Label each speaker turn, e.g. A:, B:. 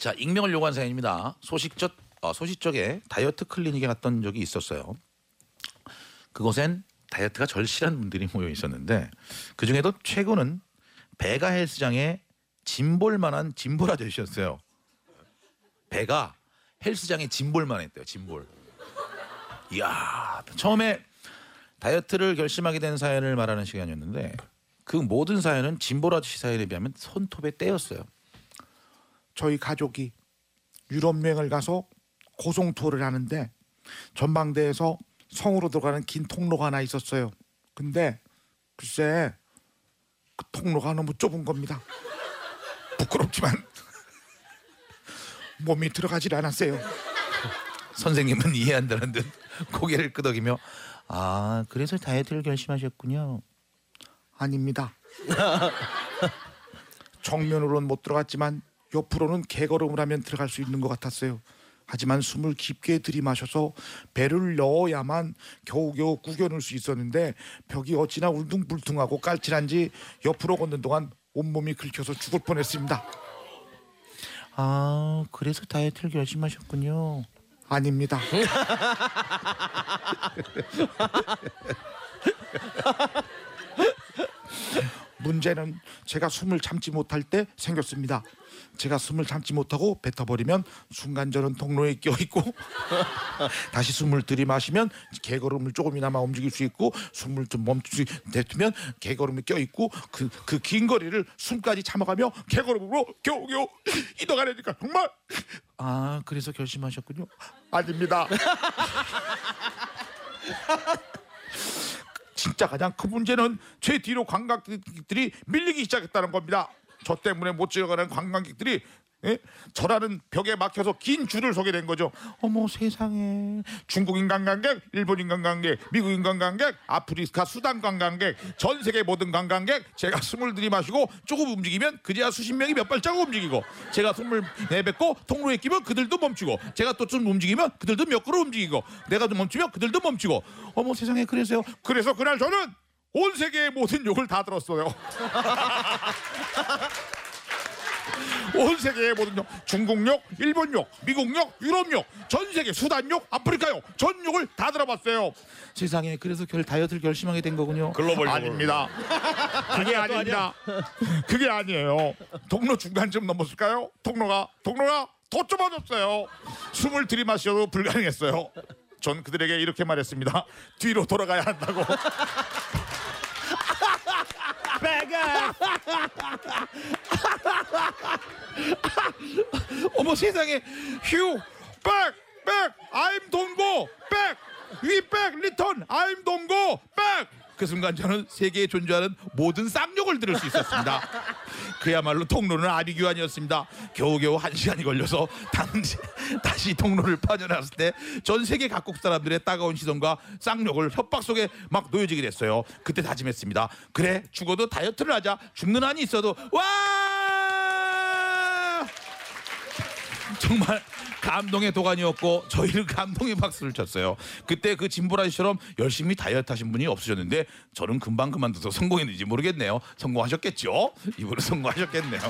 A: 자 익명을 요구한 사연입니다. 소식적 어, 소식적에 다이어트 클리닉에 갔던 적이 있었어요. 그곳엔 다이어트가 절실한 분들이 모여 있었는데 그 중에도 최고는 배가 헬스장에 짐볼만한 짐볼 아저씨였어요. 배가 헬스장에 짐볼만 했대요. 짐볼. 이야 처음에 다이어트를 결심하게 된 사연을 말하는 시간이었는데 그 모든 사연은 짐볼 아저씨 사연에 비하면 손톱에 떼였어요.
B: 저희 가족이 유럽 여행을 가서 고송 투어를 하는데 전망대에서 성으로 들어가는 긴 통로가 하나 있었어요. 근데 글쎄 그 통로가 너무 좁은 겁니다. 부끄럽지만 몸이 들어가질 않았어요.
A: 선생님은 이해한다는 듯 고개를 끄덕이며 아 그래서 다이어트를 결심하셨군요.
B: 아닙니다. 정면으로는 못 들어갔지만 옆으로는 개걸음을 하면 들어갈 수 있는 것 같았어요. 하지만 숨을 깊게 들이마셔서 배를 넣어야만 겨우겨우 구겨놓을 수 있었는데 벽이 어찌나 울퉁불퉁하고 깔칠한지 옆으로 걷는 동안 온몸이 긁혀서 죽을 뻔했습니다.
A: 아 그래서 다이어트를 결심하셨군요.
B: 아닙니다. 문제는 제가 숨을 참지 못할 때 생겼습니다. 제가 숨을 참지 못하고 뱉어버리면 순간 저는 통로에 껴있고 다시 숨을 들이마시면 개걸음을 조금이나마 움직일 수 있고 숨을 좀 멈추 내두면 개걸음이 껴있고 그 그 긴 거리를 숨까지 참아가며 개걸음으로 겨우겨우 이동하려니까 정말
A: 아 그래서 결심하셨군요.
B: 아닙니다. 진짜 가장 큰 문제는 제 뒤로 관광객들이 밀리기 시작했다는 겁니다. 저 때문에 못 지나가는 관광객들이 예? 저라는 벽에 막혀서 긴 줄을 서게 된 거죠. 어머 세상에 중국인 관광객, 일본인 관광객, 미국인 관광객, 아프리카 수단 관광객, 전 세계 모든 관광객 제가 숨을 들이마시고 조금 움직이면 그제야 수십 명이 몇 발자국 움직이고 제가 숨을 내뱉고 통로에 끼면 그들도 멈추고 제가 또 좀 움직이면 그들도 몇 걸음 움직이고 내가 좀 멈추면 그들도 멈추고 어머 세상에 그래서요. 그래서 그날 저는 온 세계의 모든 욕을 다 들었어요. 온 세계의 모든 욕, 중국 욕, 일본 욕, 미국 욕, 유럽 욕, 전 세계 수단 욕, 아프리카 욕, 전 욕을 다 들어봤어요.
A: 세상에 그래서 결 다이어트를 결심하게 된 거군요.
C: 글로벌.
B: 아닙니다. 그게 아닙니다. 그게 아니에요. 통로 중간쯤 넘었을까요? 통로가 통로가 더 좁아졌어요. 숨을 들이마셔도 불가능했어요. 전 그들에게 이렇게 말했습니다. 뒤로 돌아가야 한다고. 어머 세상에 you back! back! I'm don't go! back! We back! Return! I'm don't go! back! 그 순간 저는 세계에 존재하는 모든 쌍욕을 들을 수 있었습니다. 그야말로 통로는 아비규환이었습니다. 겨우겨우 한 시간이 걸려서 당시, 다시 통로를 빠져나왔을 때 전 세계 각국 사람들의 따가운 시선과 쌍욕을 협박 속에 막 놓여지게 됐어요. 그때 다짐했습니다. 그래 죽어도 다이어트를 하자. 죽는 한이 있어도 와! 정말 감동의 도가니였고 저희는 감동의 박수를 쳤어요. 그때 그 진보라시처럼 열심히 다이어트 하신 분이 없으셨는데 저는 금방 그만둬서 성공했는지 모르겠네요. 성공하셨겠죠? 이분은 성공하셨겠네요.